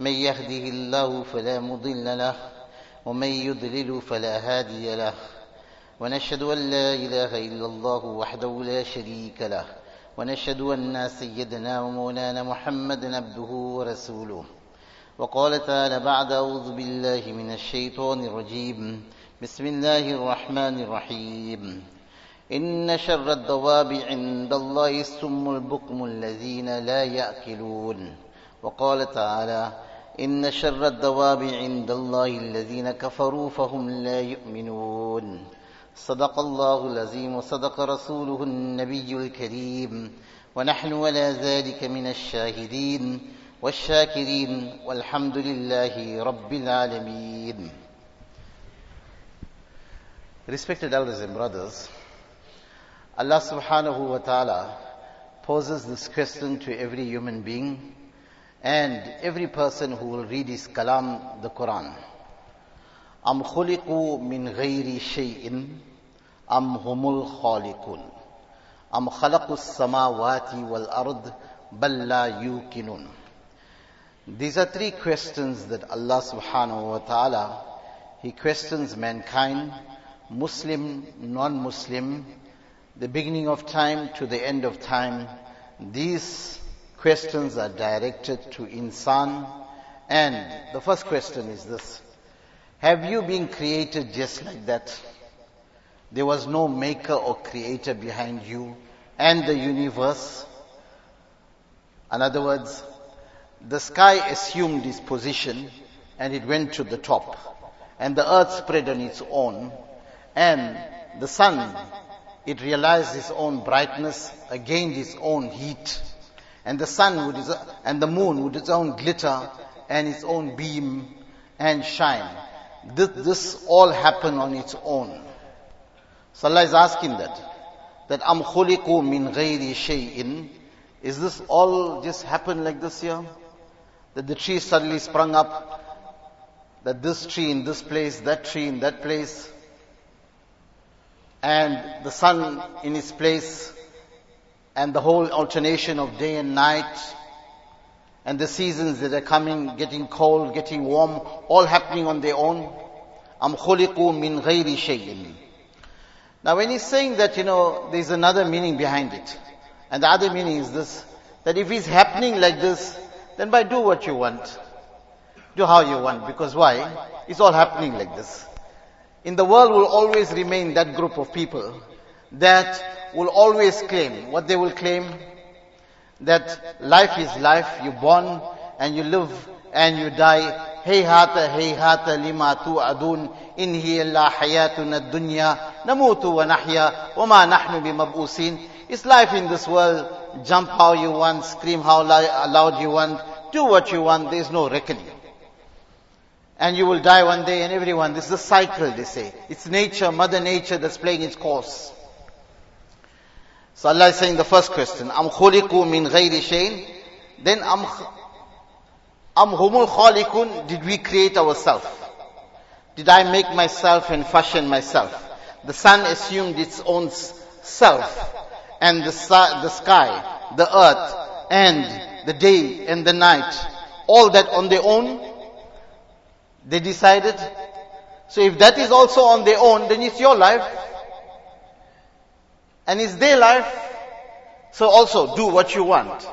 من يهده الله فلا مضل له ومن يضلل فلا هادي له. ونشهد أن لا إله إلا الله وحده لا شريك له ونشهد أن سيدنا ومولانا محمدا عبده ورسوله. وقال تعالى بعد أعوذ بالله من الشيطان الرجيم. بسم الله الرحمن الرحيم. إن شر الدواب عند الله السم البكم الذين لا يأكلون. وقال تعالى إن شر الدواب عند الله الذين كفروا فهم لا يؤمنون. صدق الله العظيم وصدق رسوله النبي الكريم. ونحن ولا ذلك من الشاهدين والشاكرين. والحمد لله رب العالمين. Respected elders and brothers, Allah subhanahu wa ta'ala poses this question to every human being. And every person who will read his kalam, the Quran. Am khuliqu min ghayri shay'in am humul khaliqun. Am khalaqu samawati wal ard bal la yuqinun. These are three questions that Allah subhanahu wa ta'ala he questions mankind Muslim non-Muslim the beginning of time to the end of time. These questions are directed to insan. And the first question is this. Have you been created just like that? There was no maker or creator behind you and the universe. In other words the sky assumed its position and it went to the top. And the earth spread on its own. And the sun it realized its own brightness gained its own heat and the sun with and the moon with its own glitter and its own beam and shine. This, this all happened on its own. So Allah is asking that, that am min ghayri shay'in, is this all just happened like this here? That the tree suddenly sprung up, that this tree in this place, that tree in that place, and the sun in its place, and the whole alternation of day and night and the seasons that are coming, getting cold, getting warm, all happening on their own. Am min ghayri shay'in. Now when he's saying that, you know, there's another meaning behind it. And the other meaning is this, that if it's happening like this, then by do what you want. Do how you want. Because why? It's all happening like this. In the world will always remain that group of people that will always claim, what they will claim, that life is life, you're born and you live and you die. Hey hata, hey hata lima tu'adun, in hiya illa hayatuna dunya, namutu wa nahya, wa ma nahnu bimab'usin. It's life in this world, jump how you want, scream how loud you want, do what you want, there's no reckoning. And you will die one day and everyone, this is a cycle they say. It's nature, mother nature that's playing its course. So Allah is saying the first question, Am khuliqu min ghayri shayn? Then am, am humul khaliqun? Did we create ourselves? Did I make myself and fashion myself? The sun assumed its own self. And the, the sky, the earth, and the day and the night. All that on their own, they decided. So if that is also on their own, then it's your life and it's their life, so also do what you want.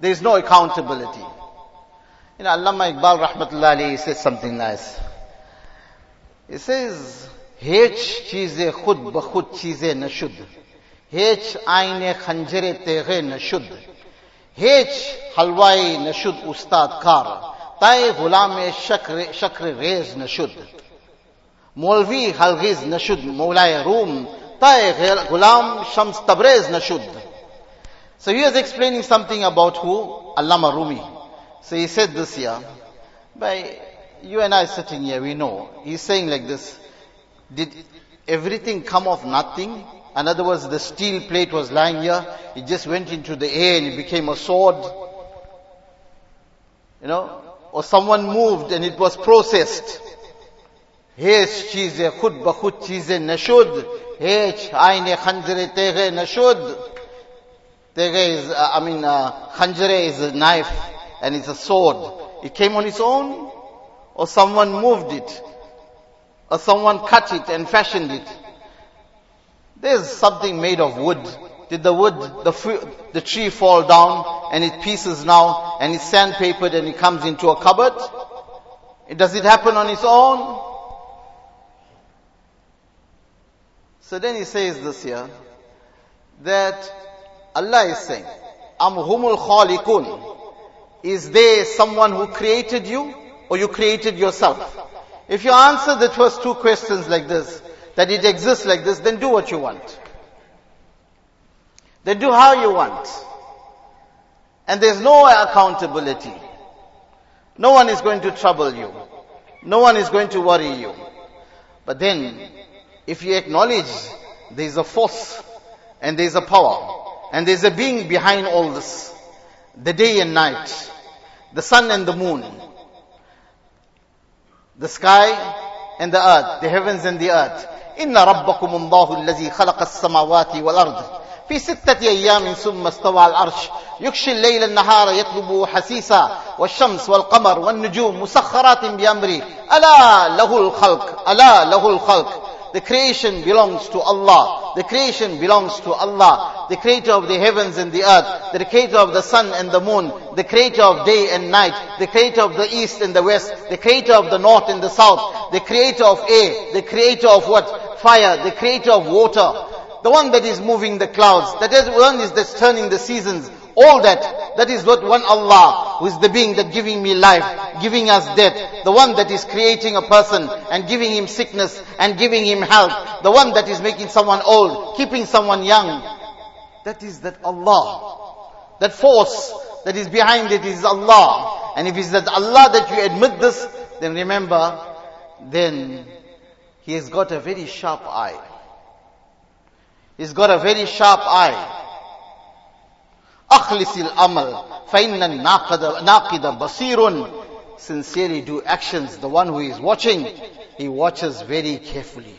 There is no accountability. You know, Allama Iqbal Rahmatullah Ali says something nice. He says, Hech cheese khud bakhud cheese nashud. Hiç aine khancere teğe nashud. Hech halwai nashud ustad kar. Tay gulame shakre shakre rez nashud. Molvi halgiz nashud Mevlay room." Ghulam Shams Nashud. So he was explaining something about who? Allama Rumi. So he said this here, by you and I sitting here, we know. He's saying like this, did everything come of nothing? In other words, the steel plate was lying here, it just went into the air and it became a sword. You know? Or someone moved and it was processed. Her çize, hut bakut çize, nashud. هیچ عین خنجر تیغه نشد Tege is, uh, I mean, uh, khanjare is a knife and it's a sword. It came on its own or someone moved it or someone cut it and fashioned it. There's something made of wood. Did the wood, the, the tree fall down and it pieces now and it's sandpapered and it comes into a cupboard? Does it happen on its own? So then he says this here, that Allah is saying, Am humul khaliqun. Is there someone who created you or you created yourself? If you answer the first two questions like this, that it exists like this, then do what you want. Then do how you want. And there's no accountability. No one is going to trouble you. No one is going to worry you. But then, if you acknowledge there's a force and there's a power and there's a being behind all this. The day and night. The sun and the moon. The sky and the earth. The heavens and the earth. إن ربكم الله الذي خلق السماوات والأرض في ستة أيام ثم استوى على العرش يكشي الليل النهار يطلبه حسيسا والشمس والقمر والنجوم مسخرات بأمره ألا له الخلق ألا له الخلق the creation belongs to Allah. The creation belongs to Allah. The creator of the heavens and the earth. The creator of the sun and the moon. The creator of day and night. The creator of the east and the west. The creator of the north and the south. The creator of air. The creator of what? Fire. The creator of water. The one that is moving the clouds. That is one is that's turning the seasons. All that, that is what one Allah, who is the being that giving me life, giving us death, the one that is creating a person and giving him sickness and giving him health, the one that is making someone old, keeping someone young. That is that Allah. That force that is behind it is Allah. And if it's that Allah that you admit this, then remember, then He has got a very sharp eye. He's got a very sharp eye. أخلص الأمل فإن الناقد ناقد بصير sincerely do actions the one who is watching he watches very carefully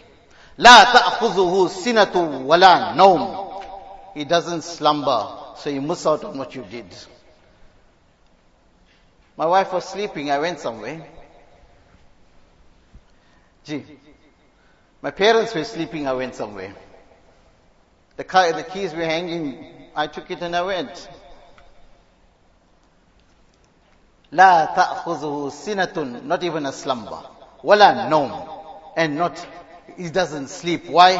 لا تأخذه سنة ولا نوم he doesn't slumber so you miss out on what you did my wife was sleeping I went somewhere gee my parents were sleeping I went somewhere the, car, the keys were hanging I took it and I went. لا تأخذه سنة not even a slumber ولا نوم and not he doesn't sleep why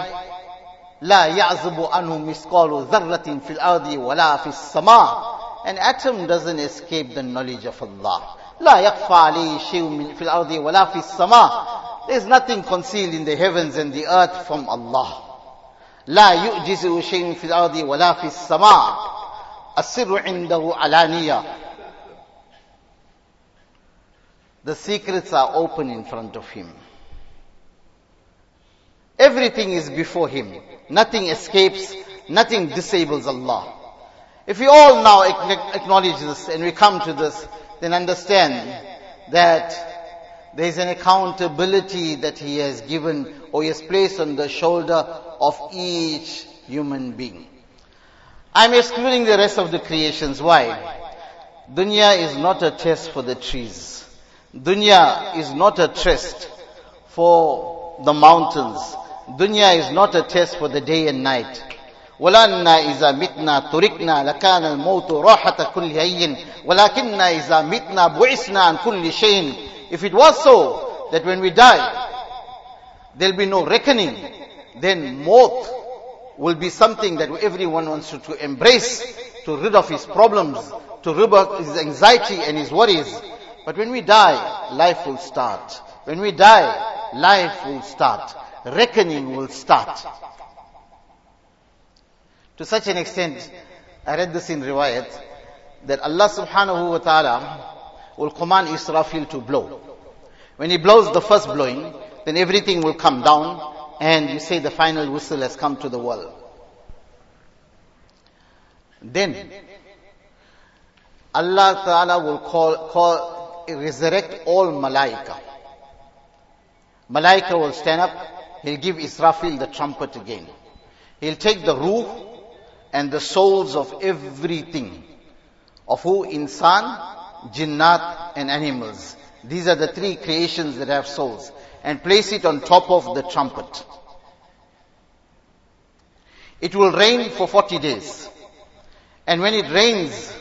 لا يعزب عنه مثقال ذرة في الأرض ولا في السماء an atom doesn't escape the knowledge of Allah لا يخفى عليه شيء في الأرض ولا في السماء there's nothing concealed in the heavens and the earth from Allah لا يؤجزه شيء في الأرض ولا في السماء السر عنده علانية The secrets are open in front of him. Everything is before him. Nothing escapes, nothing disables Allah. If we all now acknowledge this and we come to this, then understand that there is an accountability that He has given or He has placed on the shoulder of each human being. I'm excluding the rest of the creations. Why? Dunya is not a test for the trees. Dunya is not a test for the mountains. Dunya is not a test for the day and night. ولأننا إذا متنا تركنا لكان الموت راحة كل هين ولكننا إذا متنا بعثنا عن كل شيء if it was so that when we die, there'll be no reckoning, then maut will be something that everyone wants to, to embrace, to rid of his problems, to rid of his anxiety and his worries. But when we die, life will start. When we die, life will start. Reckoning will start. To such an extent, I read this in riwayat, that Allah subhanahu wa ta'ala will command Israfil to blow. When he blows the first blowing, then everything will come down and you say the final whistle has come to the world. Then Allah Ta'ala will call, call, resurrect all malaika. Malaika will stand up, he'll give Israfil the trumpet again. He'll take the ruh and the souls of everything. Of who? Insan, jinnat and animals. These are the three creations that have souls. And place it on top of the trumpet. It will rain for 40 days. And when it rains,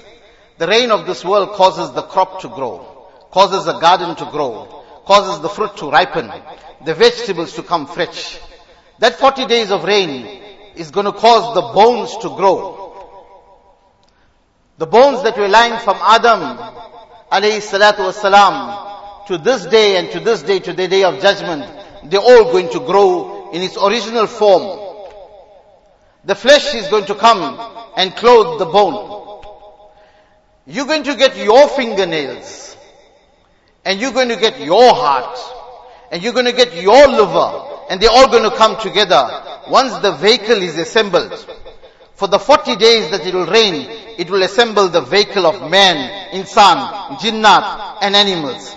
the rain of this world causes the crop to grow, causes the garden to grow, causes the fruit to ripen, the vegetables to come fresh. That 40 days of rain is going to cause the bones to grow. The bones that were lying from Adam alayhi salatu wasalam to this day and to this day, to the day of judgment, they're all going to grow in its original form. The flesh is going to come and clothe the bone. You're going to get your fingernails and you're going to get your heart and you're going to get your liver and they're all going to come together once the vehicle is assembled. For the 40 days that it will rain, it will assemble the vehicle of man, insan, jinnat and animals.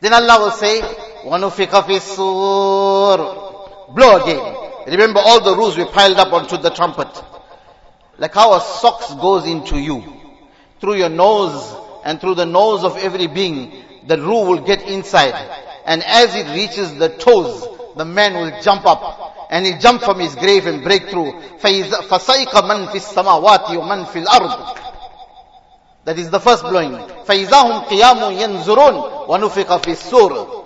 Then Allah will say, وَنُفِقَ فِي السُّورِ Blow again. Remember all the ruhs we piled up onto the trumpet. Like how a socks goes into you. Through your nose and through the nose of every being, the ruh will get inside. And as it reaches the toes, the man will jump up and he'll jump from his grave and break through. فَسَيْقَ مَنْ فِي السَّمَاوَاتِ وَمَنْ فِي الْأَرْضِ That is the first blowing. فَإِذَا هُمْ قِيَامٌ يَنْزُرُونَ وَنُفِقَ فِي السُّورِ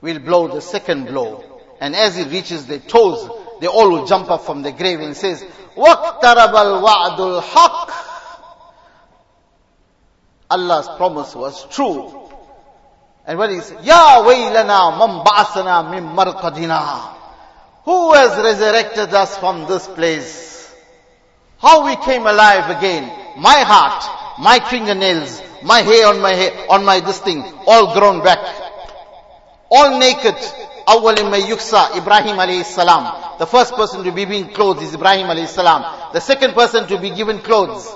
We'll blow the second blow. And as it reaches their toes, they all will jump up from the grave and says, وَاقْتَرَبَ الْوَعْدُ الْحَقِّ Allah's promise was true. And what is, Ya waylana man ba'asana min marqadina. Who has resurrected us from this place? How we came alive again. My heart, my fingernails, my hair on my hair, on my this thing, all grown back. All naked. Yuksa, Ibrahim alayhi salam. The first person to be being clothed is Ibrahim alayhi salam. The second person to be given clothes,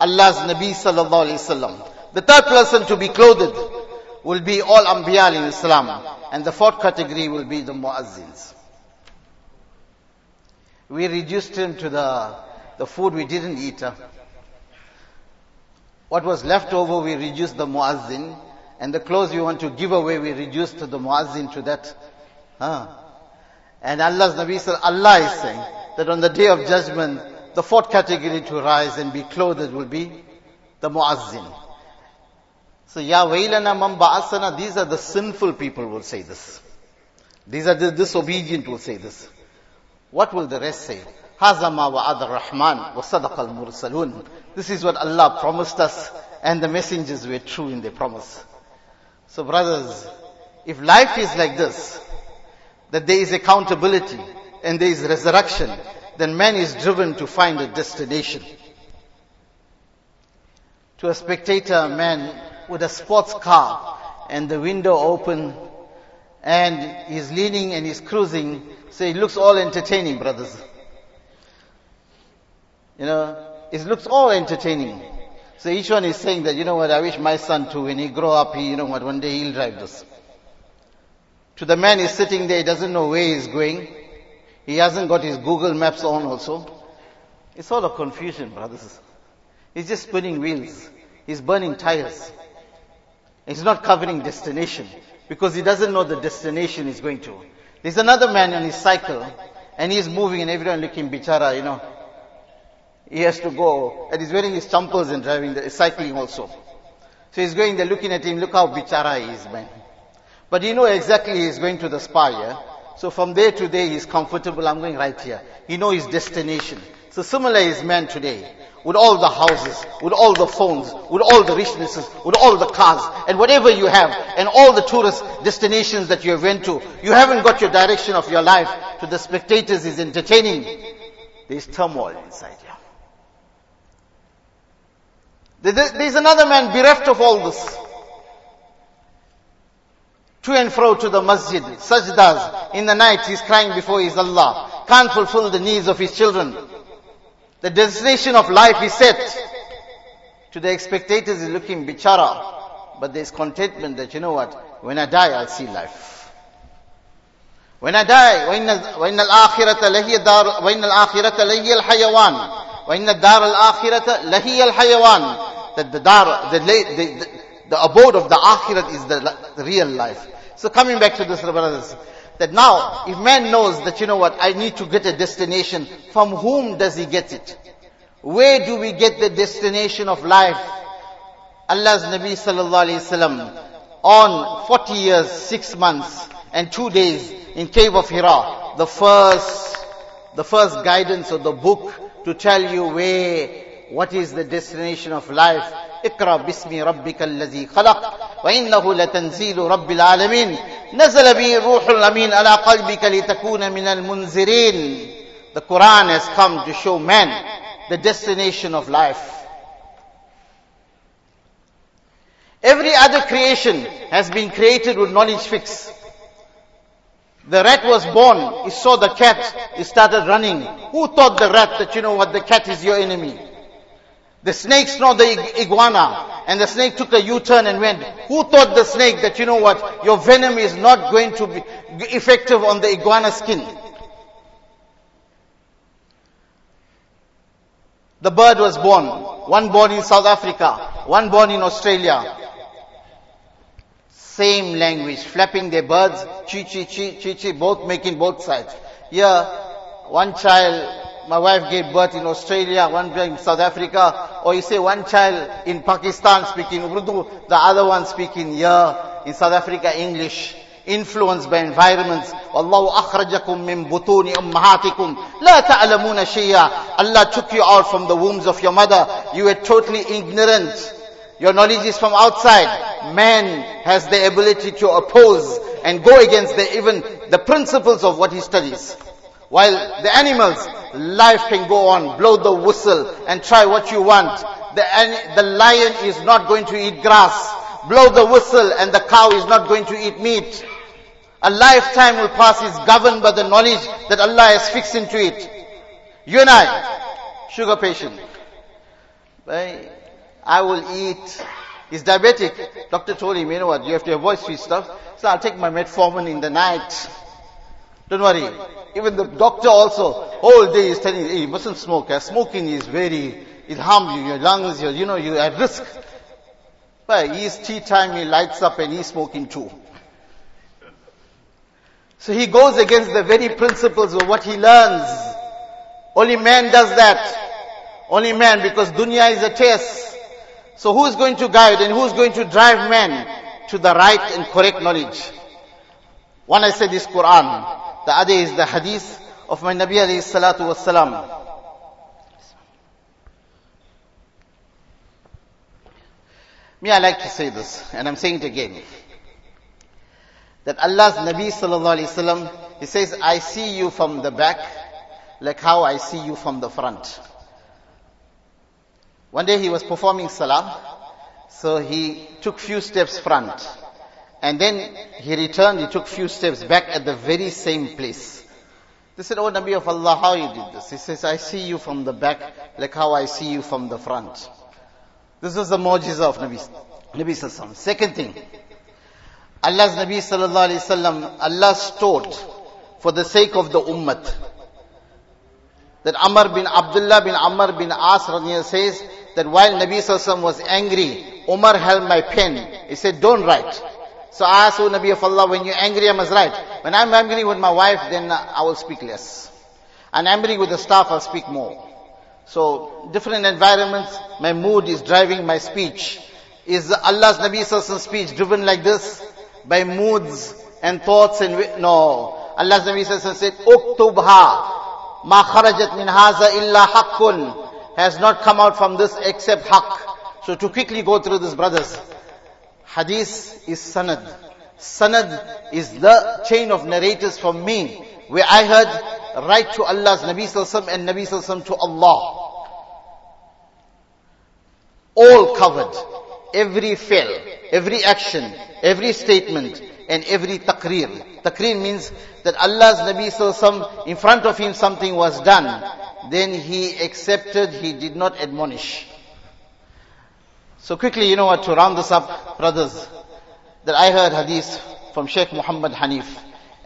Allah's Nabi sallallahu alayhi wasallam. The third person to be clothed will be all Anbiya Islam. And the fourth category will be the Muazzins. We reduced him to the, the food we didn't eat. What was left over, we reduced the Muazzin. And the clothes we want to give away, we reduced the Muazzin to that. Huh? And Allah's Nabi said, Allah is saying that on the day of judgment, the fourth category to rise and be clothed will be the Muazzin. So, Ya Wailana Man Ba'asana, these are the sinful people will say this. These are the disobedient will say this. What will the rest say? Hazama wa adar Rahman wa sadaq al mursalun. This is what Allah promised us and the messengers were true in their promise. So brothers, if life is like this, that there is accountability and there is resurrection, then man is driven to find a destination. To a spectator, man with a sports car and the window open and he's leaning and he's cruising. So it looks all entertaining, brothers. You know, it looks all entertaining. So each one is saying that, you know what, I wish my son too, when he grow up, he, you know what, one day he'll drive this. To the man is sitting there, he doesn't know where he's going. He hasn't got his Google Maps on also. It's all a confusion, brothers. He's just spinning wheels. He's burning tires. He's not covering destination because he doesn't know the destination he's going to. There's another man on his cycle and he's moving and everyone looking bichara, you know. He has to go and he's wearing his champers and driving the cycling also. So he's going there looking at him, look how bichara he is, man. But you know exactly he's going to the spa, yeah? So from there to there he's comfortable, I'm going right here. He know his destination. So similar is man today with all the houses, with all the phones, with all the richnesses, with all the cars, and whatever you have, and all the tourist destinations that you have went to, you haven't got your direction of your life to the spectators is entertaining. There's turmoil inside you. There's another man bereft of all this. To and fro to the masjid, sajdas. In the night he's crying before his Allah. Can't fulfill the needs of his children. The destination of life is set. To the spectators is looking bichara. But there's contentment that, you know what, when I die I'll see life. When I die, وَإِنَّ الْآخِرَةَ لَهِيَ دَارُ وَإِنَّ الْآخِرَةَ لَهِيَ الْحَيَوَانِ وَإِنَّ الدَّارَ الْآخِرَةَ لَهِيَ الْحَيَوَانِ That the dar, the, the, the abode of the akhirat is the, the real life. So coming back to this, brothers, that now, if man knows that, you know what, I need to get a destination, from whom does he get it? Where do we get the destination of life? Allah's Nabi sallallahu alayhi wasallam on 40 years, 6 months and 2 days in cave of Hira, the first, the first guidance of the book to tell you where, what is the destination of life. اقرأ باسم ربك الذي خلق وإنه لتنزيل رب العالمين نزل به الروح الأمين على قلبك لتكون من المنذرين The Quran has come to show man the destination of life. Every other creation has been created with knowledge fix. The rat was born, he saw the cat, he started running. Who taught the rat that you know what, the cat is your enemy? The snake saw the iguana, and the snake took a U-turn and went. Who taught the snake that you know what, your venom is not going to be effective on the iguana skin? The bird was born. One born in South Africa, one born in Australia, same language, flapping their birds, chee chee chee chee chee, both making both sides. Here, one child, my wife gave birth in Australia, one in South Africa, or you say one child in Pakistan speaking Urdu, the other one speaking here in South Africa English. Influenced by environments. Akhrajakum min butuni ummahatikum. La ta'lamuna shay'a. Allah took you out from the wombs of your mother. You were totally ignorant. Your knowledge is from outside. Man has the ability to oppose and go against the, even the principles of what he studies. While the animals, life can go on, blow the whistle and try what you want. The, the lion is not going to eat grass. Blow the whistle and the cow is not going to eat meat. A lifetime will pass is governed by the knowledge that Allah has fixed into it. You and I, sugar patient. I will eat. He's diabetic. Doctor told him, you know what, you have to avoid sweet stuff. So I'll take my metformin in the night. Don't worry. Even the doctor also, all day is telling you, hey, you mustn't smoke. Smoking is very, it harms you, your lungs, your, you know, you're at risk. But his tea time, he lights up and he's smoking too. So he goes against the very principles of what he learns. Only man does that. Only man, because dunya is a test. So who is going to guide and who is going to drive men to the right and correct knowledge? One I said is Quran. The other is the hadith of my Nabi alayhi salatu wasalam. Me, I like to say this, and I'm saying it again. That Allah's Nabi sallallahu alayhi wasallam, He says, I see you from the back, like how I see you from the front. One day he was performing salah, so he took few steps front. And then he returned, he took few steps back at the very same place. They said, Oh Nabi of Allah, how you did this? He says, I see you from the back like how I see you from the front. This was the mujiza of Nabi, Nabi Sallallahu Second thing, Allah's Nabi Sallallahu Alaihi Wasallam, Allah stored for the sake of the ummah. That Amr bin Abdullah bin Amr bin As says, that while Nabi Sallallahu was angry, Umar held my pen. He said, don't write. So I asked, O Nabi of Allah, when you're angry, I must write. When I'm angry with my wife, then I will speak less. And angry with the staff, I'll speak more. So, different environments, my mood is driving my speech. Is Allah's Nabi Sallallahu speech driven like this? By moods and thoughts and, no. Allah's Nabi Sallallahu said, Uktubha, ma kharajat min haza illa haqqun has not come out from this except haqq. So to quickly go through this brothers, hadith is sanad. Sanad is the chain of narrators from me, where I heard right to Allah's Nabi Sallallahu and Nabi Sallallahu to Allah. All covered. Every fail, every action, every statement, and every taqreer. Taqreer means that Allah's Nabi Sallallahu in front of him something was done. Then he accepted, he did not admonish. So quickly, you know what, to round this up, brothers, that I heard hadith from Sheikh Muhammad Hanif,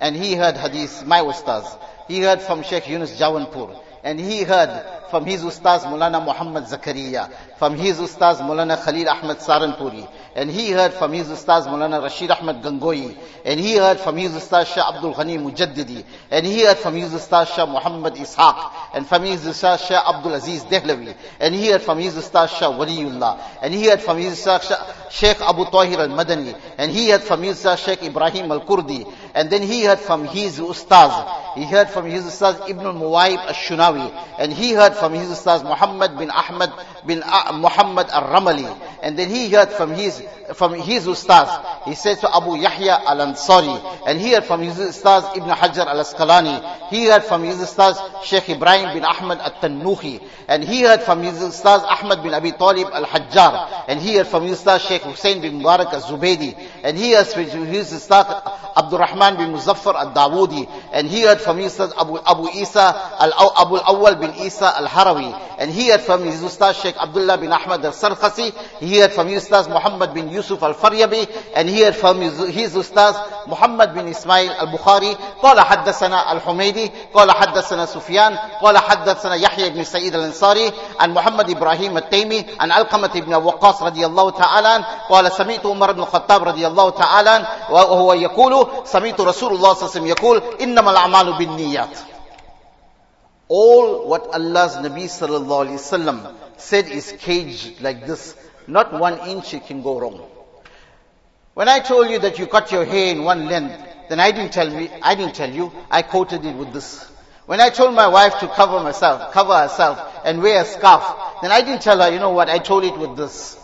and he heard hadith, my ustaz. He heard from Sheikh Yunus Jawanpur, and he heard from his ustaz Mulana Muhammad Zakaria, from his ustaz Mulana Khalil Ahmad Saharanpuri, and he heard from his ustaz Mulana Rashid Ahmad Gangohi, and he heard from his ustaz Shah Abdul Ghani Mujaddidi, and he heard from his ustaz Shah Muhammad Ishaq, and from his ustaz Shah Abdul Aziz Dehlawi, and he heard from his ustaz Shah Waliullah, and he heard from his ustaz Sheikh Abu Tahir al-Madani, and he heard from his ustaz Sheikh Ibrahim al-Kurdi, and then he heard from his ustaz, he heard from his ustaz Ibn al-Muwaib al-Shunawi, and he heard from his ustaz Muhammad bin Ahmad bin Muhammad al-Ramali. And then he heard from his, from his ustaz. He said to Abu Yahya al-Ansari. And he heard from his ustaz Ibn Hajar al-Asqalani. He heard from his ustaz Sheikh Ibrahim bin Ahmad al-Tannuhi. And he heard from his ustaz Ahmad bin Abi Talib al-Hajjar. And he heard from his ustaz Sheikh Hussein bin Mubarak al-Zubaydi. And he heard from his ustaz Abdul Rahman bin Muzaffar al-Dawoodi. And he heard from his Abu, Abu Isa al-Abu al-Awwal bin Isa al-Harawi. And he heard from his ustaz Sheikh Abdullah bin Ahmad al-Sarkhasi. He heard from his ustaz Muhammad bin Yusuf al-Faryabi. And he heard from his, ustaz Muhammad bin Ismail al-Bukhari. قال حدثنا الحميدي قال حدثنا سفيان قال حدثنا يحيى بن سعيد الأنصاري عن محمد إبراهيم التيمي عن علقمة بن وقاص رضي الله تعالى قال سمعت عمر بن الخطاب رضي الله تعالى وهو يقول Samitu Rasulullah Yakul, Innamal Amalu bin Niyat. All what Allah's Nabi Sallallahu Alaihi Wasallam said is caged like this. Not one inch it can go wrong. When I told you that you cut your hair in one length, then I didn't tell me, I didn't tell you, I quoted it with this. When I told my wife to cover myself, cover herself and wear a scarf, then I didn't tell her, you know what, I told it with this.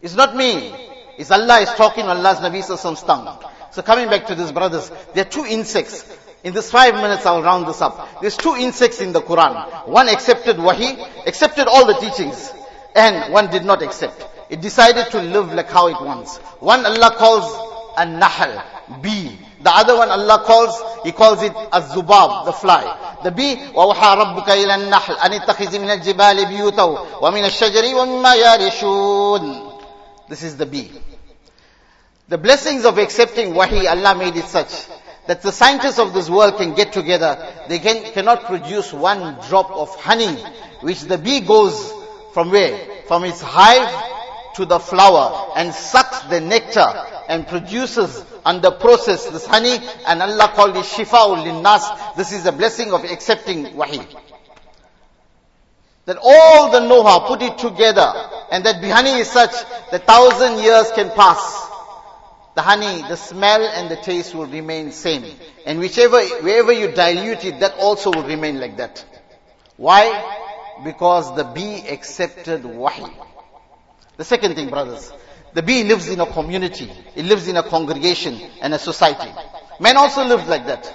It's not me It's Allah is talking Allah's Nabi Sallallahu tongue. So coming back to this brothers, there are two insects. In this five minutes I'll round this up. There's two insects in the Quran. One accepted wahi, accepted all the teachings, and one did not accept. It decided to live like how it wants. One Allah calls a nahl, bee. The other one Allah calls, He calls it a zubab, the fly. The bee, وَوْحَى رَبُّكَ إِلَى النَّحْلِ أَنِ اتَّخِذِ مِنَ الْجِبَالِ بِيُوتًا وَمِنَ الشَّجَرِ وَمِمَّا يَعْرِشُونَ this is the bee. The blessings of accepting wahi, Allah made it such that the scientists of this world can get together. They can, cannot produce one drop of honey, which the bee goes from where? From its hive to the flower and sucks the nectar and produces under process this honey and Allah called it shifa'ul linnas. This is a blessing of accepting wahi. That all the know-how, put it together and that honey is such that thousand years can pass the honey, the smell and the taste will remain same. And whichever, wherever you dilute it, that also will remain like that. Why? Because the bee accepted wahi. The second thing, brothers, the bee lives in a community. It lives in a congregation and a society. Man also lives like that.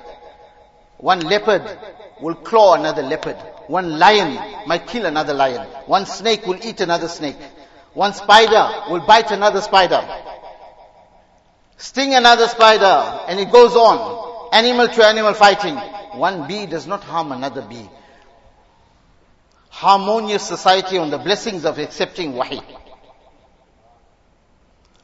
One leopard will claw another leopard. One lion might kill another lion. One snake will eat another snake. One spider will bite another spider sting another spider, and it goes on. Animal to animal fighting. One bee does not harm another bee. Harmonious society on the blessings of accepting wahi.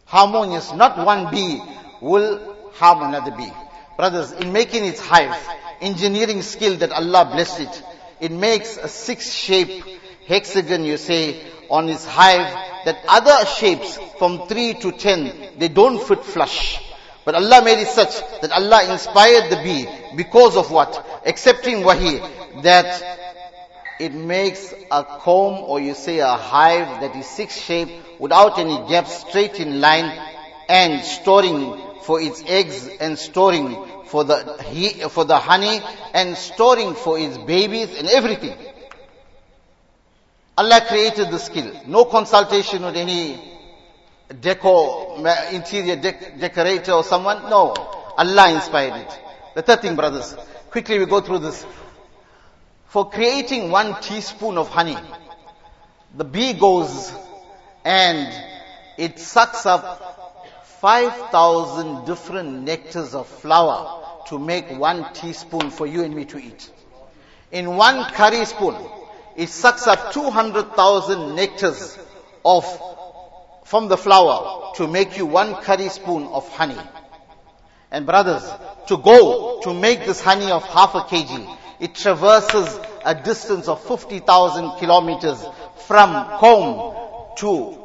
Harmonious, not one bee will harm another bee. Brothers, in making its hive, engineering skill that Allah blessed it, it makes a six shape hexagon, you say, on its hive that other shapes from 3 to 10, they don't fit flush. But Allah made it such that Allah inspired the bee because of what? Accepting wahi, that it makes a comb or you say a hive that is six shaped without any gaps, straight in line and storing for its eggs and storing for the, he, for the honey and storing for his babies and everything. Allah created the skill. No consultation with any deco, interior dec- decorator or someone. No. Allah inspired it. The third thing, brothers. Quickly we go through this. For creating one teaspoon of honey, the bee goes and it sucks up 5,000 different nectars of flower to make one teaspoon for you and me to eat. In one curry spoon, it sucks up 200,000 nectars of, from the flower to make you one curry spoon of honey. And brothers, to go to make this honey of half a kg, it traverses a distance of 50,000 kilometers from comb to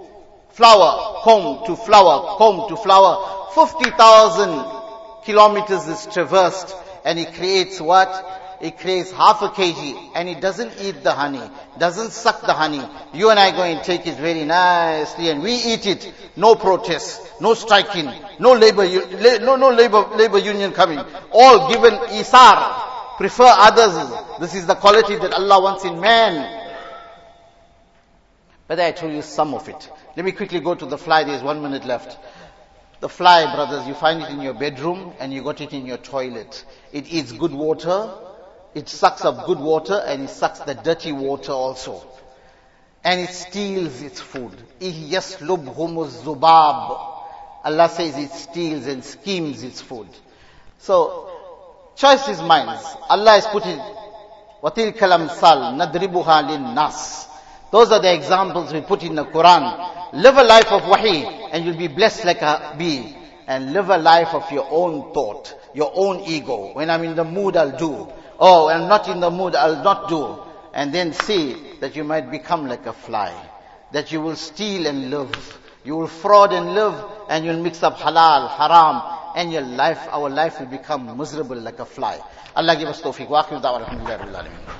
flower, comb to flower, comb to flower. 50,000 kilometers is traversed and it creates what? It creates half a kg and it doesn't eat the honey, doesn't suck the honey. You and I go and take it very nicely and we eat it. No protest, no striking, no labor, no, no labor, labor union coming. All given isar. Prefer others. This is the quality that Allah wants in man. But I told you some of it. Let me quickly go to the fly. There's one minute left. The fly, brothers, you find it in your bedroom and you got it in your toilet. It eats good water. It sucks up good water and it sucks the dirty water also. And it steals its food. zubab. Allah says it steals and schemes its food. So, choice is mine. Allah has put it, وَتِلْكَ الْأَمْثَالِ نَدْرِبُهَا لِلنَّاسِ those are the examples we put in the Quran. Live a life of wahi and you'll be blessed like a bee. And live a life of your own thought, your own ego. When I'm in the mood, I'll do. Oh, I'm not in the mood, I'll not do. And then see that you might become like a fly. That you will steal and live. You will fraud and live and you'll mix up halal, haram, and your life, our life will become miserable like a fly. Allah give us tawfiq. Wa